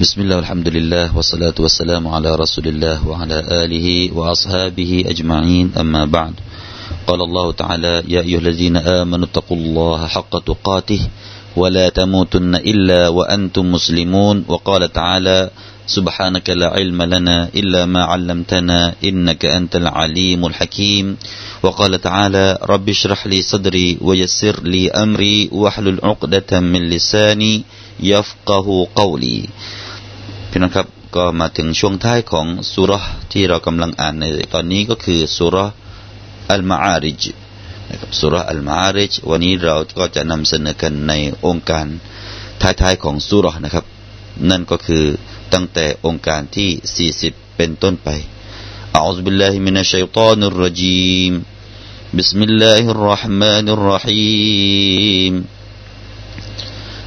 بسم الله والحمد لله والصلاة والسلام على رسول الله وعلى آله وأصحابه أجمعين أما بعد قال الله تعالى يا أيها الذين آمنوا اتقوا الله حق تقاته ولا تموتن إلا وأنتم مسلمون وقال تعالى سبحانك لا علم لنا إلا ما علمتنا إنك أنت العليم الحكيم وقال تعالى رب اشرح لي صدري ويسر لي أمري واحلل عقدة من لساني يفقه قولي พี่น้องครับก็มาถึงช่วงท้ายของสุรที่เรากำลังอ่านในตอนนี้ก็คือสุรอัลมาอาริจนะครับสุรอัลมาอาริจวันนี้เราก็จะนำเสนอกันในองค์การท้ายๆของสุรนะครับ นั่นก็คือตั้งแต่องค์การที่ 40 เป็นต้นไป أعوذ بالله من الشيطان الرجيم بسم الله الرحمن الرحيم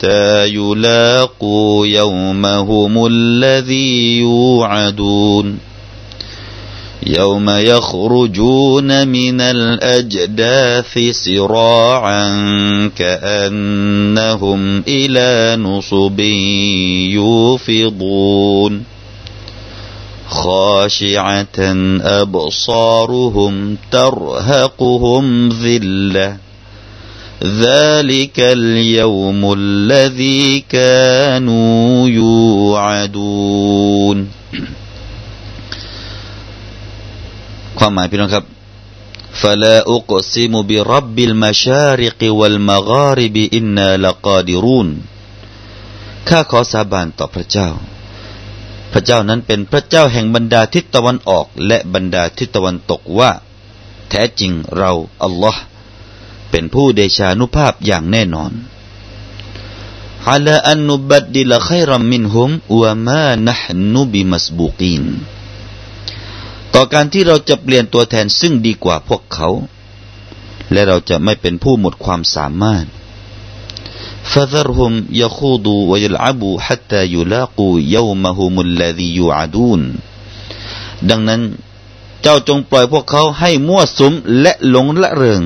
حتى يلاقوا يومهم الذي يوعدون. يوم يخرجون من الأجداث سراعا كأنهم إلى نصب يوفضون. خاشعة أبصارهم ترهقهم ذِلَّةٌ. ذلك اليوم الذي كانوا يوعدون ความหมายพี่น้องครับ فلا أقسم برب المشارق والمغارب إنا لقادرون ข้าขอสาบานต่อพระเจ้า พระเจ้านั้นเป็นพระเจ้าแห่งบรรดาทิศตะวันออก และบรรดาทิศตะวันตกว่า แท้จริงเราอัลลอฮ์ เป็นผู้เดชานุภาพอย่างแน่นอนฮาลาอันนุบัดดิลขัยรัมมินฮุมวะมานะฮนุบิมัสบุกีนต่อการที่เราจะเปลี่ยนตัวแทนซึ่งดีกว่าพวกเขา และเราจะไม่เป็นผู้หมดความสามารถ فذرهم يخوضوا ويلعبوا حتى يلاقوا يومهم الذي يوعدون ดังนั้นเจ้าจงปล่อยพวกเขาให้มั่วสุมและหลงละเริง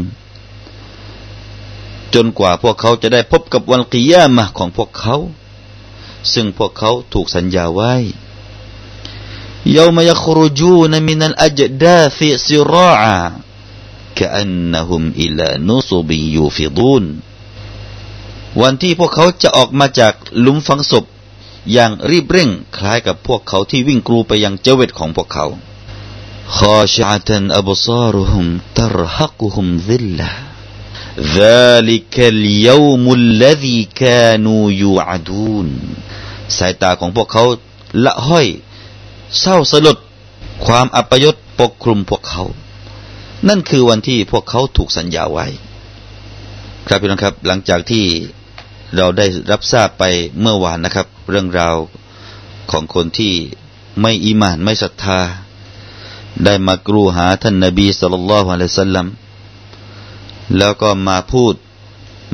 จนกว่าพวกเขาจะได้พบกับวันกิยามะของพวกเขา ซึ่งพวกเขาถูกสัญญาไว้ยามยัครุจูนมินัลอัจดาฟิซิราอาคอันนหุมอิลานุสุบียูฟิดูนวันที่พวกเขาจะออกมาจากหลุมฝังศพ อย่างรีบเร่งคล้ายกับพวกเขาที่วิ่งกรูไปยังเจเวตของพวกเขาขอชาตันอบซารุฮุมตรฮักุฮุมซิลลา ذلك اليوم الذي كانوا يوعدون สายตาของพวกเขาละห้อยเศร้าสลดความอัปยศปกคลุมพวกเขา นั่นคือวันที่พวกเขาถูกสัญญาไว้ ครับพี่น้องครับ หลังจากที่เราได้รับทราบไปเมื่อวานนะครับ เรื่องราวของคนที่ไม่อีมานไม่ศรัทธา ได้มากรูหาท่านนบีสุลต่านละฮ์อะลัยสัลลัม แล้วก็มาพูด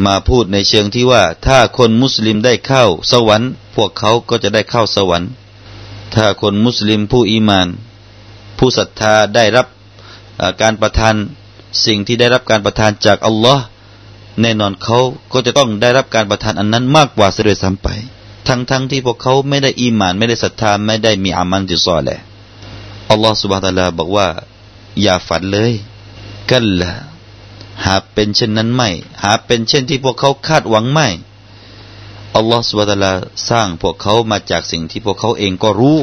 มาพูดในเชิงที่ว่า ถ้าคนมุสลิมได้เข้าสวรรค์ พวกเขาก็จะได้เข้าสวรรค์ ถ้าคนมุสลิมผู้อีมาน ผู้ศรัทธาได้รับการประทานสิ่งที่ได้รับการประทานจากอัลลอฮ์แน่นอนเขาก็จะต้องได้รับการประทานอันนั้นมากกว่าเสียซ้ำไป ทั้งทั้งที่พวกเขาไม่ได้อีมานไม่ได้ศรัทธาไม่ได้มีอามันติซอแหละอัลลอฮ์สุบฮฺตะลาบอกว่า อย่าฝันเลย กันละ หาเป็นเช่นนั้นไม่ หาเป็นเช่นที่พวกเขาคาดหวังไม่อัลลอฮฺสุบตาลาสร้างพวกเขามาจากสิ่งที่พวกเขาเองก็รู้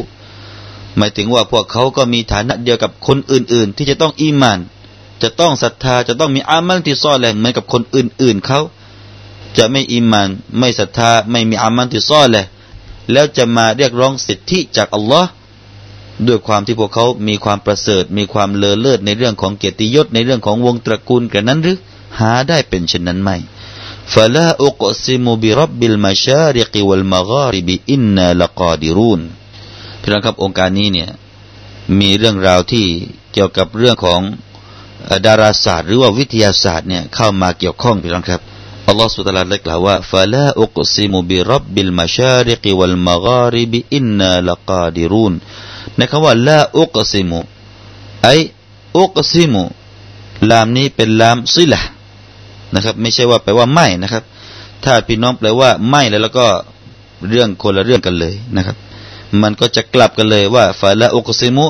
หมายถึงว่าพวกเขาก็มีฐานะเดียวกับคนอื่น ๆ ที่จะต้องอีมาน จะต้องศรัทธาจะต้องมีอามันที่ซ่อนแหลงเหมือนกับคนอื่น ๆเขาจะไม่อีมานไม่ศรัทธาไม่มีอามันที่ซ่อนแหละแล้วจะมาเรียกร้องสิทธิจากอัลลอฮ์ ด้วยความที่พวกเขามีความประเสริฐ มีความเลอเลิศในเรื่องของเกียรติยศในเรื่องของวงตระกูลกันนั้นหรือ หาได้เป็นเช่นนั้นไหม فلا أقسم برب المشارق والمغارب إنا لقادرون พี่น้องครับองค์การนี้เนี่ยมีเรื่องราวที่เกี่ยวกับเรื่องของดาราศาสตร์หรือว่าวิทยาศาสตร์เนี่ยเข้ามาเกี่ยวข้องพี่น้องครับ อัลลอฮฺสุตลาได้กล่าวว่าฟาลาอุกซิมุบิรับบิลมาชาริกิวัลมะการิบอินนาลกาดิรุนในคำว่าลาอุกซิมุไออุกซิมุลามนี้เป็นลามซิละนะครับ ไม่ใช่ว่าแปลว่าไม่นะครับ ถ้าพี่น้องแปลว่าไม่แล้วแล้วก็เรื่องคนละเรื่องกันเลยนะครับ มันก็จะกลับกันเลยว่าฟาละอุกซิมุ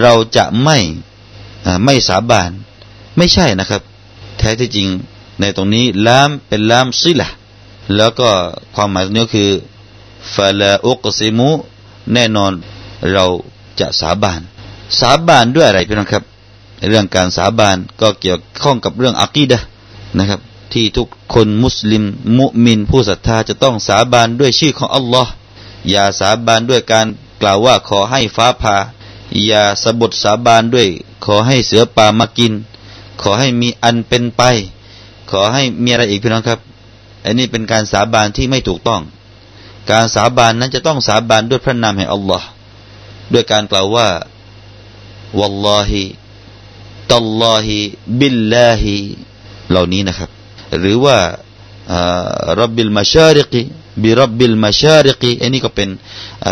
เราจะไม่ไม่สาบาน ไม่ใช่นะครับ แท้ที่จริง ในตรงนี้ลามเป็นลามซิละแล้วก็ความหมายนี้คือฟาลาอุกซิมุแน่นอนเราจะสาบาน สาบานด้วยอะไรพี่น้องครับ เรื่องการสาบานก็เกี่ยวข้องกับเรื่องอักีดะนะครับ ที่ทุกคนมุสลิมมุมิน ผู้ศรัทธาจะต้องสาบานด้วยชื่อของอัลลอฮ์อย่าสาบานด้วยการกล่าวว่าขอให้ฟ้าผ่าอย่าสบทสาบานด้วย ขอให้เสือป่ามากิน ขอให้มีอันเป็นไป อให้มีอะไรอีกพี่น้องครับ อันนี้เป็นการสาบานที่ไม่ถูกต้อง การสาบานนั้นจะต้องสาบานด้วยพระนามแห่งอัลลอฮ์ด้วยการกล่าวว่าวัลลอฮิตัลลอฮิบิลลาฮิเหล่านี้นะครับ หรือว่ารับบิลมาชาริกีบิรับบิลมาชาริกีอันนี้ก็เป็น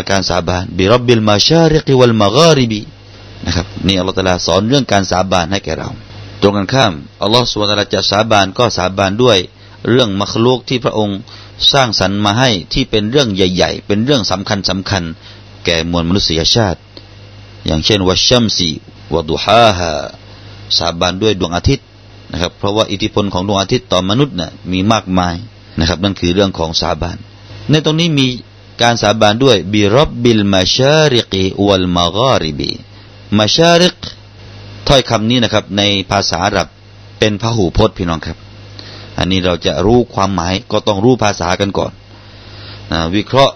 การสาบานบิรับบิลมาชาริกีวัลมะการิบีนะครับนี่อัลลอฮฺตาลาสอนเรื่องการสาบานให้แก่เรา ตรงกันข้ามอัลลอฮฺสุบานะจะสาบานก็สาบานด้วย เรื่องมัคลูกที่พระองค์สร้างสรรค์มาให้ที่เป็นเรื่องใหญ่ ๆ เป็นเรื่องสำคัญสำคัญ แก่มวลมนุษยชาติ อย่างเช่นวัชชัมซีวะดุฮาฮาสาบานด้วยดวงอาทิตย์นะครับ เพราะว่าอิทธิพลของดวงอาทิตย์ต่อมนุษย์นะ่ะมีมากมายนะครับ นั่นคือเรื่องของสาบาน ในตรงนี้มีการสาบานด้วยบิรับบิลมาชาริกีวัลมาการิบีมาชาริก ถ้อยคำนี้นะครับ ในภาษาอาหรับเป็นพหูพจน์พี่น้องครับ อันนี้เราจะรู้ความหมายก็ต้องรู้ภาษากันก่อนวิเคราะห์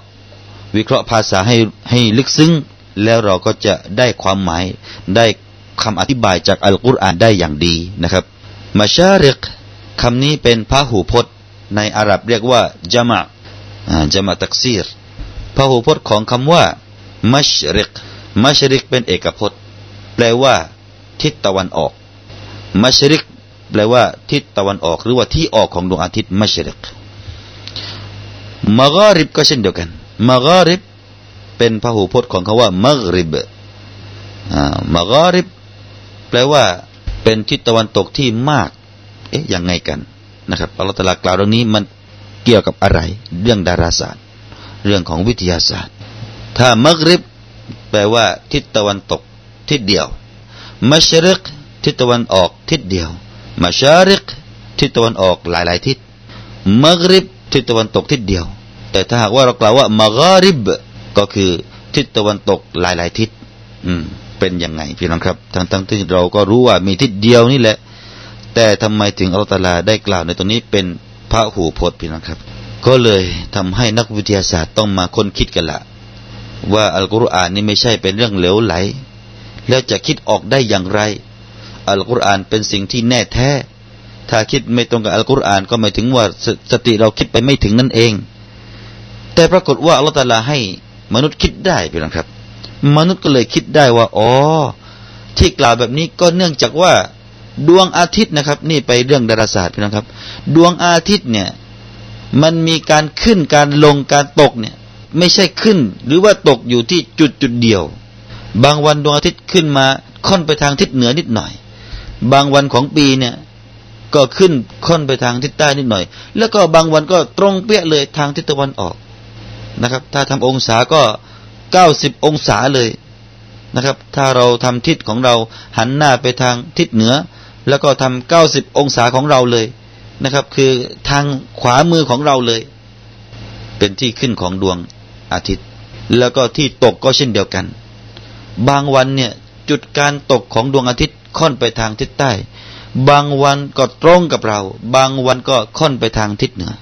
วิเคราะห์ภาษาให้ให้ลึกซึ้งแล้วเราก็จะได้ความหมายได้คำอธิบายจากอัลกุรอานได้อย่างดีนะครับมาชาริกคำนี้เป็นพหูพจน์ในอาหรับเรียกว่าจามะจามะตักซีรพหูพจน์ของคำว่ามัชริกมัชริกเป็นเอกพจน์ แปลว่า ทิศตะวันออก มัชริก แปลว่า ทิศตะวันออก หรือว่าที่ออกของดวงอาทิตย์มัชริกมากริบก็เช่นเดียวกันมากริบเป็นพหูพจน์ของคาว่ามกริบมากริบ แปลว่า เป็นทิศตะวันตกที่มาก เอ๊ะยังไงกันนะครับอัลลอฮฺตะลากล่าวเรื่องนี้มันเกี่ยวกับอะไร เรื่องดาราศาสตร์ เรื่องของวิทยาศาสตร์ ถ้ามกริบ แปลว่า ทิศตะวันตกทิศเดียว มัชริกทิศตะวันออกทิศเดียวมัชาริกทิศตะวันออกหลายหลายทิศมักริบทิศตะวันตกทิศเดียว แต่ถ้าหากว่าเรากล่าวว่ามากริบก็คือทิศตะวันตกหลายหลายทิศอืมเป็นยังไงพี่น้องครับทั้งทั้งที่เราก็รู้ว่ามีทิศเดียวนี่แหละ แต่ทำไมถึงอัลตลาได้กล่าวในตรงนี้เป็นพระหูพจน์พี่น้องครับ ก็เลยทำให้นักวิทยาศาสตร์ต้องมาค้นคิดกันละว่าอัลกุรอานนี่ไม่ใช่เป็นเรื่องเหลวไหล แล้วจะคิดออกได้อย่างไร อัลกุรอานเป็นสิ่งที่แน่แท้ ถ้าคิดไม่ตรงกับอัลกุรอานก็หมายถึงว่าสสติเราคิดไปไม่ถึงนั่นเอง แต่ปรากฏว่าอัลลอฮฺตาลาให้มนุษย์คิดได้พี่น้องครับ มนุษย์ก็เลยคิดได้ว่าอ๋อที่กล่าวแบบนี้ก็เนื่องจากว่าดวงอาทิตย์นะครับ นี่ไปเรื่องดาราศาสตร์พี่น้องครับ ดวงอาทิตย์เนี่ยมันมีการขึ้นการลงการตกเนี่ย ไม่ใช่ขึ้น หรือว่าตกอยู่ที่จุดจุดเดียว บางวันดวงอาทิตย์ขึ้นมาค่อนไปทางทิศเหนือนิดหน่อย บางวันของปีเนี่ย ก็ขึ้นค่อนไปทางทิศใต้นิดหน่อย แล้วก็บางวันก็ตรงเปี้ยเลยทางทิศตะวันออกนะครับ ถ้าทำองศาก็เก้าสิบองศาเลยนะครับ ถ้าเราทำทิศของเราหันหน้าไปทางทิศเหนือ แล้วก็ทำเก้าสิบองศาของเราเลยนะครับ คือทางขวามือของเราเลย เป็นที่ขึ้นของดวงอาทิตย์ แล้วก็ที่ตกก็เช่นเดียวกัน บางวันเนี่ยจุดการตกของดวงอาทิตย์ค่อนไปทางทิศใต้ บางวันก็ตรงกับเรา บางวันก็ค่อนไปทางทิศเหนือ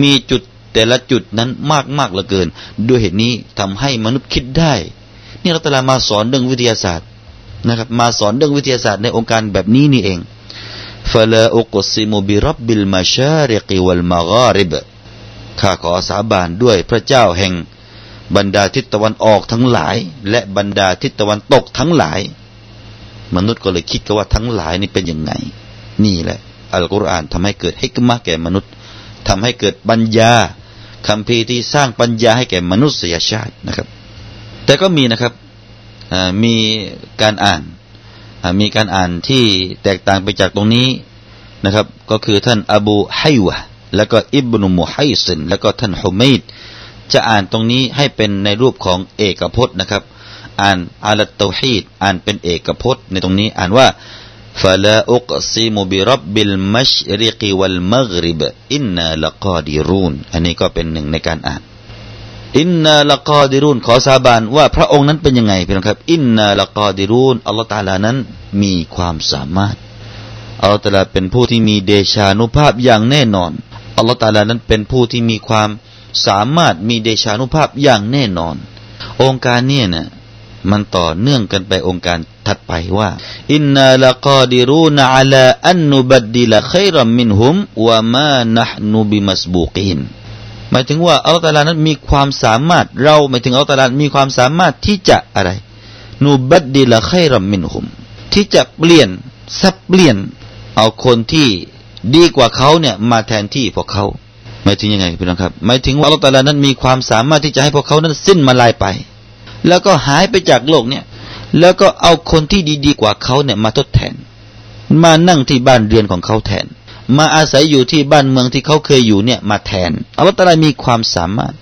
มีจุดแต่ละจุดนั้นมากมากเหลือเกิน ด้วยเหตุนี้ทำให้มนุษย์คิดได้นี่เราตลามาสอนเรื่องวิทยาศาสตร์นะครับ มาสอนเรื่องวิทยาศาสตร์ในองค์การแบบนี้นี่เองฟลาอุกซิมบิรับบิลมาชาริกิวัลมากริบข้าขอสาบานด้วยพระเจ้าแห่ง บรรดาทิศตะวันออกทั้งหลาย และบรรดาทิศตะวันตกทั้งหลาย มนุษย์ก็เลยคิดกันว่าทั้งหลายนี่เป็นยังไง นี่แหละ อัลกุรอานทำให้เกิดฮิกมะแก่มนุษย์ทำให้เกิดปัญญาคำพีที่สร้างปัญญาให้แก่มนุษยชาตินะครับ แต่ก็มีนะครับมีการอ่านมีการอ่านที่แตกต่างไปจากตรงนี้นะครับ ก็คือท่านอบูไฮวะแล้วก็อิบนุมุไฮซินแล้วก็ท่านฮุมัยด จะอ่านตรงนี้ให้เป็นในรูปของเอกพจน์นะครับ อ่านอาลัตตฮีดอ่านเป็นเอกพจน์ในตรงนี้อ่านว่า فلا أقسم برب المشرق والمغرب إنا لقادرون อันนี้ก็เป็นหนึ่งในการอ่านอินนาละกอดิรุนขอสาบานว่าพระองค์นั้นเป็นยังไงพี่น้องครับ อินนาละกอดิรุนอัลลอฮฺตาลานั้นมีความสามารถอัลลอฮฺตาลาเป็นผู้ที่มีเดชานุภาพอย่างแน่นอนอัลลอฮฺตาลานั้นเป็นผู้ที่มีความ สามารถมีเดชานุภาพอย่างแน่นอน โองการเนี่ยนะมันต่อเนื่องกันไปโองการถัดไปว่าإنا لقادرون على أن نبدل خيرا منهم وما نحن بمسبوقينหมายถึงว่าอัลลอฮ์ตะอาลานั้นมีความสามารถเราหมายถึงอัลลอฮ์ตะอาลานั้นมีความสามารถที่จะอะไรنبدل خيرا منهم ที่จะเปลี่ยนสับเปลี่ยนเอาคนที่ดีกว่าเขาเนี่ยมาแทนที่พวกเขา หมายถึงยังไงพี่น้องครับหมายถึงว่าอัลตลานั้นมีความสามารถที่จะให้พวกเขานั้นสิ้นมาลายไป แล้วก็หายไปจากโลกเนี่ยแล้วก็เอาคนที่ดีๆกว่าเขาเนี่ยมาทดแทน มานั่งที่บ้านเรือนของเขาแทน มาอาศัยอยู่ที่บ้านเมืองที่เขาเคยอยู่เนี่ยมาแทนอัลลอฮฺตาลามีความสามารถ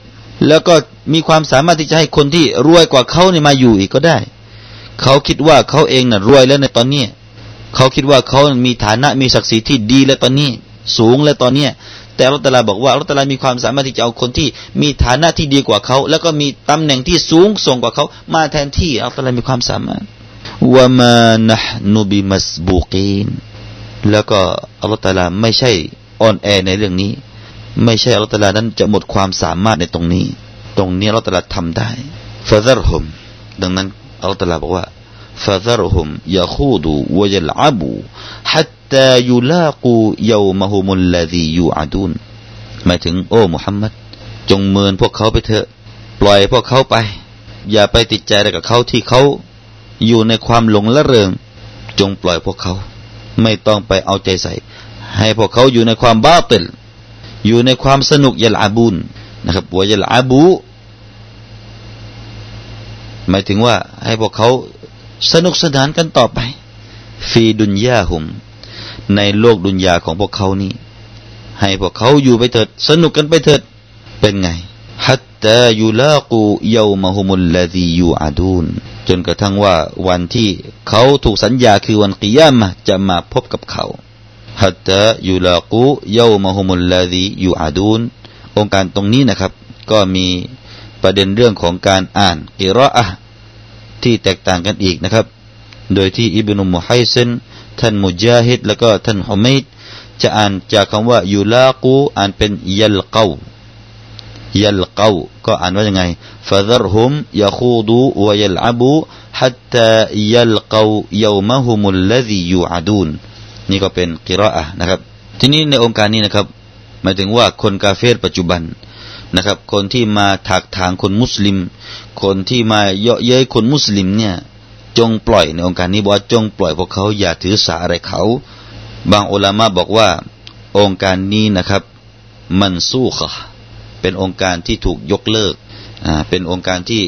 แล้วก็มีความสามารถที่จะให้คนที่รวยกว่าเขาเนี่ยมาอยู่อีกก็ได้ เขาคิดว่าเขาเองน่ะรวยแล้วในตอนนี้เขาคิดว่าเขามีฐานะมีศักดิ์ศรีที่ดีแล้วตอนนี้ สูงแล้วตอนนี้ แต่อัลลอฮฺตาลาบอกว่าอัลลอฮฺตาลามีความสามารถที่จะเอาคนที่มีฐานะที่ดีกว่าเขา แล้วก็มีตำแหน่งที่สูงส่งกว่าเขา มาแทนที่อัลลอฮฺตาลามีความสามารถว่ามานะนุบิมัสบูกีนแล้วก็อัลลอฮฺตาลาไม่ใช่อ่อนแอในเรื่องนี้ ไม่ใช่อัลลอฮฺตาลานั้นจะหมดความสามารถในตรงนี้ ตรงนี้อัลลอฮฺตาลาทำได้ฟาซารฮุมดังนั้นอัลลอฮฺตาลาบอกว่าฟาซารฮุมยาคูดูวยลอาบู ตายุลากูเยามหุมุลลาดียูอาดูนหมายถึงโอ้มุฮัมมัดจงเมินพวกเขาไปเถอะ ปล่อยพวกเขาไป อย่าไปติดใจอะไรกับเขาที่เขา อยู่ในความหลงละเริง จงปล่อยพวกเขา ไม่ต้องไปเอาใจใส่ ให้พวกเขาอยู่ในความบ้าเติลอยู่ในความสนุกยลอาบุนนะครับวัวยลอาบู หมายถึงว่าให้พวกเขาสนุกสนานกันต่อไป ฟีดุนยาหุม ในโลกดุนยาของพวกเขานี้ ให้พวกเขาอยู่ไปเถิด สนุกกันไปเถิด เป็นไงฮัตตายุลากูเยาวมะฮุมุลลาดียูอาดูนจนกระทั่งว่าวันที่เขาถูกสัญญาคือวันกิยามะจะมาพบกับเขาฮัตตายุลากูเยาวมะฮุมุลลาดียูอาดูนองค์การตรงนี้นะครับ ก็มีประเด็นเรื่องของการอ่านอิรออะที่แตกต่างกันอีกนะครับ โดยที่อิบนุมุฮัยซิน ท่านมุจาฮิดแล้วก็ท่านฮุมัยดจะอ่านจากคำว่ายูลากูอ่านเป็นยัลเกายัลกาก็อ่านว่ายังไงฟาดรหุมยาคูดูวยัลอาบูฮัตตายัลกายามะฮุมุลลซียูอาดูนนี่ก็เป็นกิรออะนะครับ ทีนี้ในองค์การนี้นะครับ หมายถึงว่าคนกาเฟรปัจจุบันนะครับ คนที่มาถักทางคนมุสลิม คนที่มาเยาะเย้ยคนมุสลิมเนี่ย จงปล่อยในองค์การนี้บอกว่าจงปล่อยพวกเขาอย่าถือสาอะไรเขา บางอุลามะบอกว่าองค์การนี้นะครับมันสู้ค่ะเป็นองค์การที่ถูกยกเลิกอ่าเป็นองค์การที่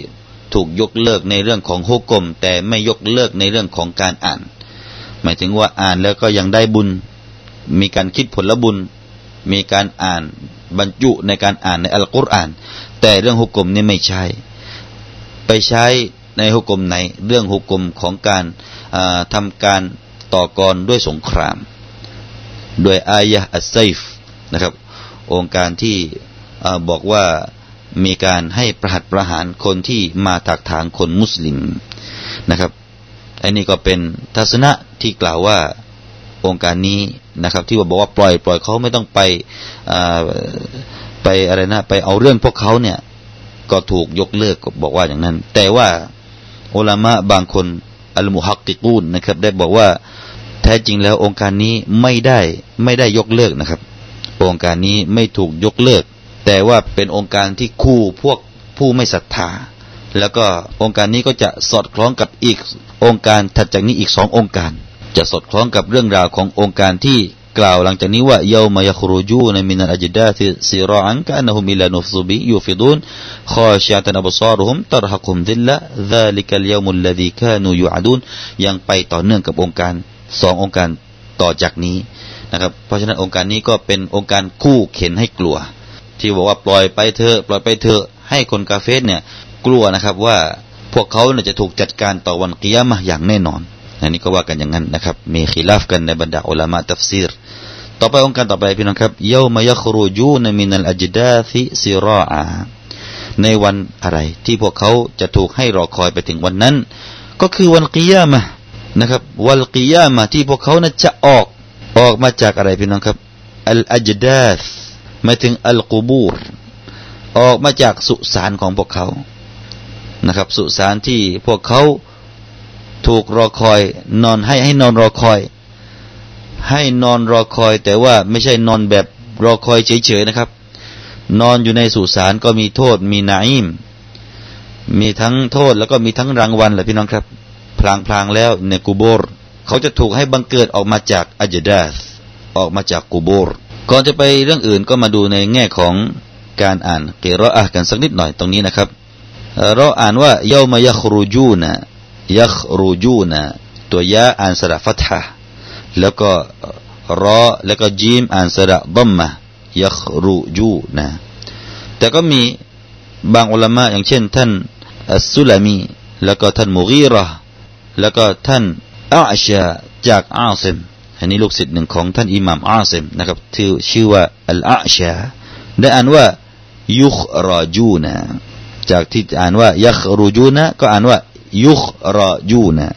ถูกยกเลิกในเรื่องของฮุกกลม แต่ไม่ยกเลิกในเรื่องของการอ่าน หมายถึงว่าอ่านแล้วก็ยังได้บุญ มีการคิดผลบุญ มีการอ่านบรรจุในการอ่านในอัลกุรอาน แต่เรื่องฮุกกลมนี่ไม่ใช่ ไปใช้ ในฮุกกลมไหน เรื่องฮุกกลมของการทำการต่อกรด้วยสงคราม โดยอายะอัสไซฟนะครับ องค์การที่บอกว่ามีการให้ประหัตประหารคนที่มาถักทางคนมุสลิมนะครับอันนี้ก็เป็นทัศนะที่กล่าวว่าองค์การนี้นะครับ ที่ว่าบอกว่าปล่อยปล่อยเขาไม่ต้องไปไปอะไรนะไปเอาเรื่องพวกเขาเนี่ยก็ถูกยกเลิกบอกว่าอย่างนั้น แต่ว่า อุลามะบางคนอัลมุฮักกิกูนนะครับ ได้บอกว่าแท้ท้จริงแล้วองค์การนี้ไม่ได้ไม่ได้ยกเลิกนะครับ องค์การนี้ไม่ถูกยกเลิก แต่ว่าเป็นองค์การที่คู่พวกผู้ไม่ศรัทธา แล้วก็องค์การนี้ก็จะสอดคล้องกับอีกองค์การถัดจากนี้อีกสององค์การ จะสอดคล้องกับเรื่องราวขององค์การที่ กล่าวหลังจากนี้ว่าเยามายครูจูนมินันอัจดาติซีรออันกะนะฮุมิลานุฟซุบิยูฟิดูนขอชาตันอับซารุฮุมตรหักุมดิลละذلك اليوم الذي كانوا يوعدونยังไปต่อเนื่องกับองค์การสององค์การต่อจากนี้นะครับเพราะฉะนั้นองค์การนี้ก็เป็นองค์การคู่เข็นให้กลัว ที่บอกว่าปล่อยไปเถอะปล่อยไปเถอะให้คนกาเฟรเนี่ยกลัวนะครับว่าพวกเขาเนี่ยจะถูกจัดการต่อวันกิยามะอย่างแน่นอน อันนี้ก็ว่ากันอย่างนั้นนะครับ มีขีลาฟกันในบรรดาอุลามะตัฟซีรต่อไปโองการต่อไปพี่น้องครับيوم يخرجون من الأجداث سراعاในวันอะไร ที่พวกเขาจะถูกให้รอคอยไปถึงวันนั้น ก็คือวันกิยามะนะครับวันกิยามะที่พวกเขานั้นจะออกออกมาจากอะไรพี่น้องครับอัลอจดาธมาถึงอัลกูบูรออกมาจากสุสานของพวกเขานะครับ สุสานที่พวกเขา ถูกรอคอย นอนให้ให้นอนรอคอย ให้นอนรอคอย แต่ว่าไม่ใช่นอนแบบรอคอยเฉยๆนะครับ นอนอยู่ในสุสานก็มีโทษ มีนาอิมมีทั้งโทษแล้วก็มีทั้งรางวัลแหละพี่น้องครับ พลางๆแล้วในกูโบร์เขาจะถูกให้บังเกิดออกมาจากอัจดาสออกมาจากกูโบร์ก่อนจะไปเรื่องอื่นก็มาดูในแง่ของการอ่านเกรออะกันสักนิดหน่อยตรงนี้นะครับ เราอ่านว่าเยามายครูจูนะ ยัครูจูนะตัวยาอ่านสระฟัตฮะแล้วก็รอแล้วก็จีมอ่านสระบัมมะยัครูจูนะแต่ก็มีบางอุลามะอย่างเช่น ท่านอัสซุลามีแล้วก็ท่านมุกีระแล้วก็ท่านอาชาจากอาซิมอันนี้ลูกศิษย์หนึ่งของท่านอิหม่ามอาซิมนะครับที่ชื่อว่าอัลอาชาได้อ่านว่ายุคราจูนะจากที่อ่านว่ายัครูจูนะก็อ่านว่า ยุครอยูนะ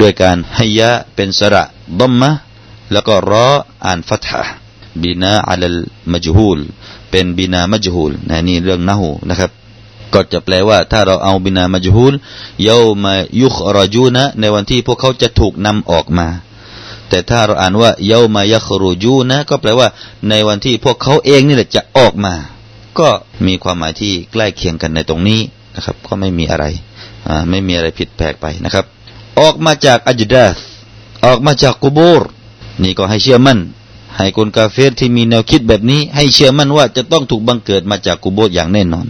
ด้วยการให้ยะเป็นสระดัมมะแล้วก็รออ่านฟัตฮะบินาอัลลมัจฮูลเป็นบินามัจฮูลนะนี่เรื่องนะฮูนะครับก็จะแปลว่าถ้าเราเอาบินามัจฮูลเยามายุครอยูนะในวันที่พวกเขาจะถูกนำออกมา แต่ถ้าเราอ่านว่าเยามายัครูยูนะก็แปลว่า ในวันที่พวกเขาเองนี่แหละจะออกมา ก็มีความหมายที่ใกล้เคียงกันในตรงนี้นะครับ ก็ไม่มีอะไร ไม่มีอะไรผิดแปลกไปนะครับ ออกมาจากอัจดาสออกมาจากกูบูรนี่ก็ให้เชื่อมั่น ให้คนกาเฟรที่มีแนวคิดแบบนี้ ให้เชื่อมั่นว่าจะต้องถูกบังเกิดมาจากกูโบอย่างแน่นอน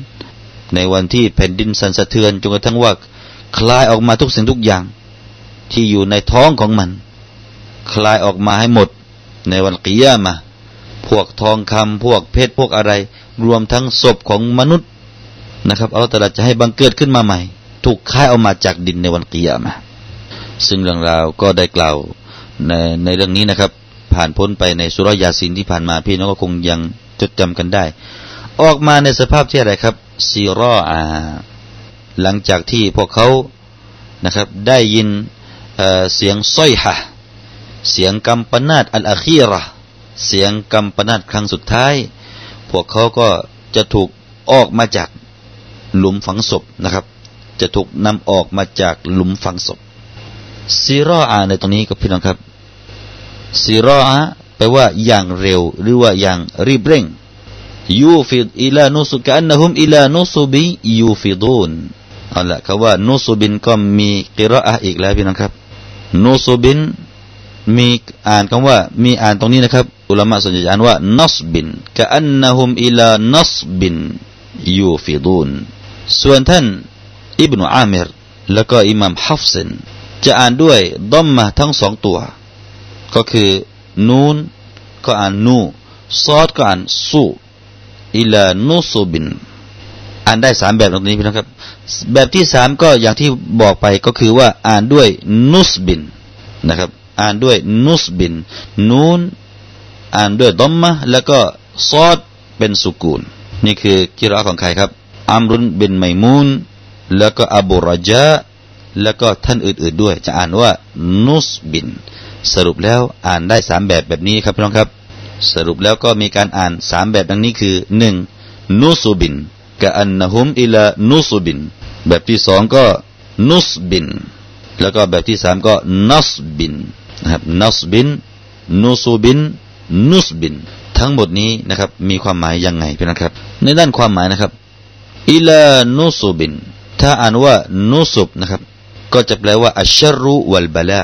ในวันที่แผ่นดินสั่นสะเทือนจนกระทั่งว่าคลายออกมาทุกสิ่งทุกอย่าง ที่อยู่ในท้องของมัน คลายออกมาให้หมด ในวันกิยามาพวกทองคำพวกเพชรพวกอะไร รวมทั้งศพของมนุษย์นะครับ เอาแต่ละจะให้บังเกิดขึ้นมาใหม่ ถูกค่ายออกมาจากดินในวันกิยามะซึ่งเรื่องราวก็ได้กล่าวในในเรื่องนี้นะครับ ผ่านพ้นไปในสุรยาสินที่ผ่านมาพี่น้องก็คงยังจดจำกันได้ ออกมาในสภาพที่อะไรครับซีรออาหลังจากที่พวกเขานะครับได้ยินเเสียงส้อยฮะเสียงกำปนาตอัลอาคีระเสียงกำปนาตครั้งสุดท้าย พวกเขาก็จะถูกออกมาจากหลุมฝังศพนะครับ จะถูกนำออกมาจากหลุมฝังศพซีรออาในตรงนี้กับพี่น้องครับซีรออาแปลว่าอย่างเร็ว หรือว่าอย่างรีบเร่งยูฟิดอิลานุสุกันนะฮุมอิลานุสุบิيوفضون เอาละคำว่า نصب ก็มีกิรออาอีกแล้วพี่น้องครับ نصب มีอ่านคำว่ามีอ่านตรงนี้นะครับ อุลามะส่วนใหญ่อ่านว่า نصب كأنهم إلى نصب يوفضون ส่วนท่าน อิบนุอามิรแล้วก็อิหมามฮัฟซินจะอ่านด้วยดอมมาทั้งสองตัว ก็คือนูนก็อ่านนูซอดก็อ่านสูอิลานูซูบิน อ่านได้สามแบบตรงนี้พี่นะครับ แบบที่สามก็อย่างที่บอกไปก็คือว่าอ่านด้วยนุสบินนะครับ อ่านด้วยนุสบิน นูนอ่านด้วยดอมมาแล้วก็ซอดเป็นสุกูล นี่คือกิรอของใครครับอัมรุนบินไมมูน แล้วก็อบูรจาแล้วก็ท่านอื่นๆด้วย จะอ่านว่านุสบิน สรุปแล้วอ่านได้สามแบบแบบนี้ครับพี่น้องครับ สรุปแล้วก็มีการอ่านสามแบบดังนี้คือหนึ่งนุสบินกะอันนะฮุมอิลานุสบิน แบบที่สองก็นุสบิน แล้วก็แบบที่สามก็นัสบินนะครับนัสบินนูซูบินนุสบิน ทั้งหมดนี้นะครับมีความหมายยังไงพี่นะครับ ในด้านความหมายนะครับอิลานุสบิน ถ้าอ่านว่านุสุบนะครับ ก็จะแปลว่าอัชรุวัลบาลา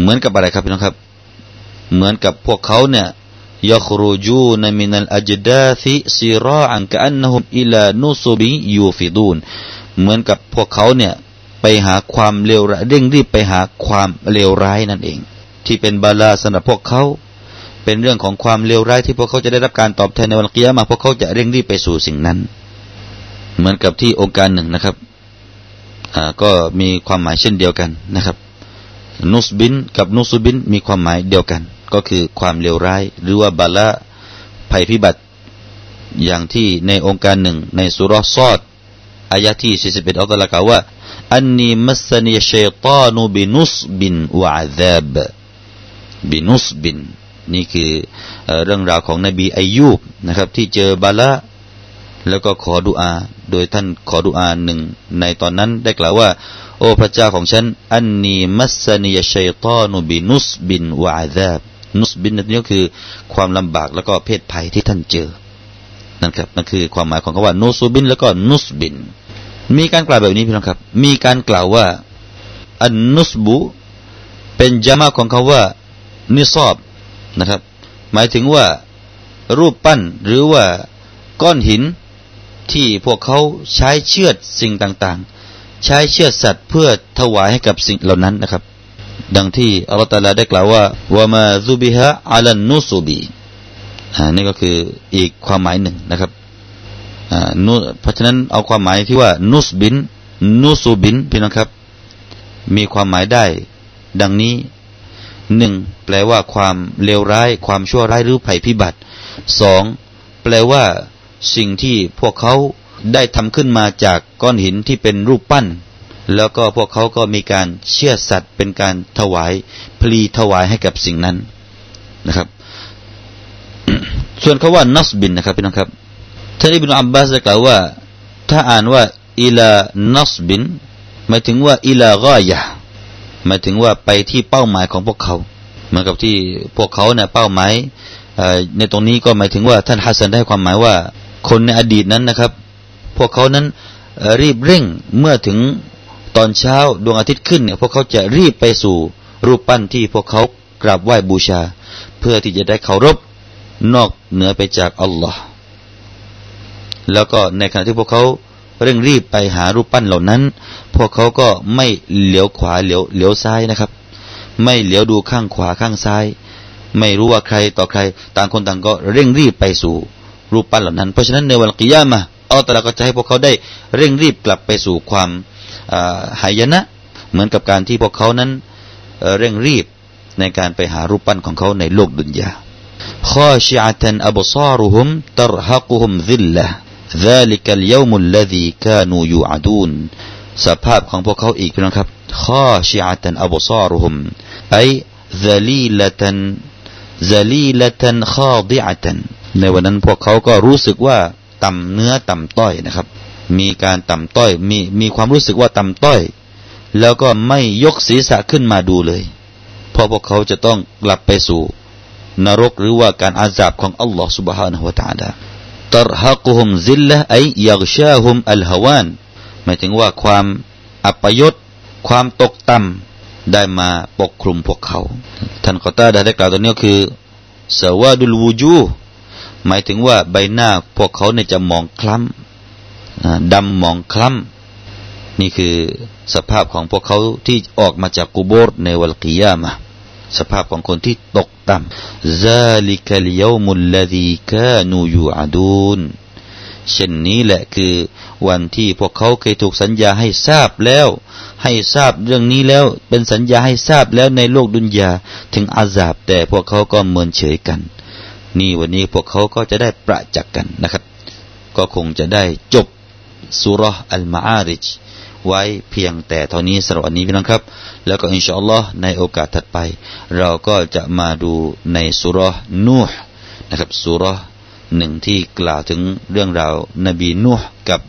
เหมือนกับอะไรครับพี่น้องครับ เหมือนกับพวกเขาเนี่ยยัครูจูนมินัลอัจดาธิซิราอันกอันนหุมอิลานุสุบิยูฟิดูนเหมือนกับพวกเขาเนี่ยไปหาความเลวร้ายเร่งรีบไปหาความเลวร้ายนั่นเอง ที่เป็นบาลาสำหรับพวกเขาเป็นเรื่องของความเลวร้ายที่พวกเขาจะได้รับการตอบแทนในวันกิยามาพวกเขาจะเร่งรีบไปสู่สิ่งนั้น เหมือนกับที่องค์การหนึ่งนะครับอ่าก็มีความหมายเช่นเดียวกันนะครับ นุสบินกับนุสบินมีความหมายเดียวกัน ก็คือความเลวร้าย หรือว่าบาละภัยพิบัติ อย่างที่ในองค์การหนึ่ง ในสุรษอดอายะที่41อัลลอฮฺกล่าวว่าอันนีมัสนีชัยตานุบินุสบินวะอาซาบบินุสบิน นี่คือเรื่องราวของนบีอายุบนะครับ ที่เจอบาละ แล้วก็ขอดุอา โดยท่านขอดุอาหนึ่ง ในตอนนั้นได้กล่าวว่า โอ้พระเจ้าของฉัน อันนีมัสนียชัยตานุบินุสบินวาซาบนุสบินนี่ก็คือความลำบากแล้วก็เพศภัยที่ท่านเจอ นั่นครับนั่นคือความหมายของคำว่านุสบิน แล้วก็นุสบิน มีการกล่าวแบบนี้พี่น้องครับ มีการกล่าวว่า อันนุสบุเป็นจามาของคาว่า นิซอบนะครับ หมายถึงว่ารูปปั้นหรือว่าก้อนหิน ที่พวกเขาใช้เชือดสิ่งต่างๆ ใช้เชือดสัตว์เพื่อถวายให้กับสิ่งเหล่านั้นนะครับ ดังที่อัลลอฮฺตาลาได้กล่าวว่าวามาซุบิฮะอัลันนุสุบีอ่านี่ก็คืออีกความหมายหนึ่งนะครับอ่านุเพราะฉะนั้นเอาความหมายที่ว่านุสบินนุสุบินพี่น้องครับ มีความหมายได้ ดังนี้หนึ่งแปลว่าความเลวร้าย ความชั่วร้ายหรือภัยพิบัติสองแปลว่า สิ่งที่พวกเขาได้ทำขึ้นมาจากก้อนหินที่เป็นรูปปั้น แล้วก็พวกเขาก็มีการเชื่อสัตว์เป็นการถวายพลีถวายให้กับสิ่งนั้นนะครับ ส่วนคาว่านัสบินนะครับพี่น้องครับท่านอิบนุอับบาสกล่าวว่า ถ้าอ่านว่าอิลานัสบินหมายถึงว่าอิลากอยะหมายถึงว่าไปที่เป้าหมายของพวกเขา เหมือนกับที่พวกเขาเนี่ยเป้าหมายในตรงนี้ก็หมายถึงว่าท่านฮัสซันได้ความหมายว่า คนในอดีตนั้นนะครับ พวกเขานั้นรีบเร่งเมื่อถึงตอนเช้าดวงอาทิตย์ขึ้นเนี่ยพวกเขาจะรีบไปสู่รูปปั้นที่พวกเขากราบไหว้บูชา เพื่อที่จะได้เคารพนอกเหนือไปจากอัลลอฮ์แล้วก็ในขณะที่พวกเขาเร่งรีบไปหารูปปั้นเหล่านั้น พวกเขาก็ไม่เหลียวขวาเหลียวเหลียวซ้ายนะครับ ไม่เหลียวดูข้างขวาข้างซ้าย ไม่รู้ว่าใครต่อใคร ต่างคนต่างก็เร่งรีบไปสู่ รูปปั้นเหล่านั้น เพราะฉะนั้นในวันกิยามะอัลตลาก็จะให้พวกเขาได้เร่งรีบกลับไปสู่ความหายนะ เหมือนกับการที่พวกเขานั้นเร่งรีบในการไปหารูปปั้นของเขาในโลกดุนยาข้อชิอาตันอับซารุฮุมตรฮักุฮุมซิลละ ذلك اليوم الذي كانوا يوعدون สภาพของพวกเขาอีกนะครับข้อชิอาตันอับซารุฮุมไอ ذليلة ذليلة خاضعة ในวันนั้นพวกเขาก็รู้สึกว่าต่ำเนื้อต่ำต้อยนะครับ มีการต่ำต้อย มีมีความรู้สึกว่าต่ำต้อย แล้วก็ไม่ยกศีรษะขึ้นมาดูเลย เพราะพวกเขาจะต้องกลับไปสู่ นรกหรือว่าการอาสาบของอัลลอฮ์ سبحانه และ تعالى ตรฮักุฮุมซิลละไอยักชาฮุมอัลฮาวานหมายถึงว่าความอัปยศความตกต่ำได้มาปกคลุมพวกเขา ท่านกอตาได้กล่าวตัวนี้ก็คือสวาดุลวูจู หมายถึงว่าใบหน้าพวกเขาเนี่ยจะมองคล้ำดำมองคล้ำนี่คือสภาพของพวกเขาที่ออกมาจากกูโบร์ในวัลกิยามะสภาพของคนที่ตกต่ำซาลิกลยามุลลดีกานูยูอาดูนเช่นนี้แหละคือวันที่พวกเขาเคยถูกสัญญาให้ทราบแล้ว ให้ทราบเรื่องนี้แล้วเป็นสัญญาให้ทราบแล้วในโลกดุนยาถึงอาซาบแต่พวกเขาก็เมินเฉยกัน นี่วันนี้พวกเขาก็จะได้ประจักษ์กันนะครับ ก็คงจะได้จบสุรอัลมาอาริจไว้เพียงแต่เท่านี้สำหรับวันนี้พี่น้องครับ แล้วก็อินชาอัลลอฮ์ในโอกาสถัดไป เราก็จะมาดูในสุรนูห์นะครับสุรหนึ่งที่กล่าวถึงเรื่องราวนบีนูห์กับ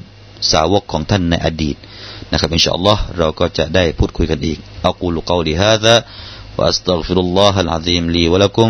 สาวกของท่านในอดีตนะครับอินชาอัลลอฮ์เราก็จะได้พูดคุยกันอีกอักูลุกาวลิฮะซาวะอัสตัฆฟิรุลลอฮะลอะซีมลีวะลักุม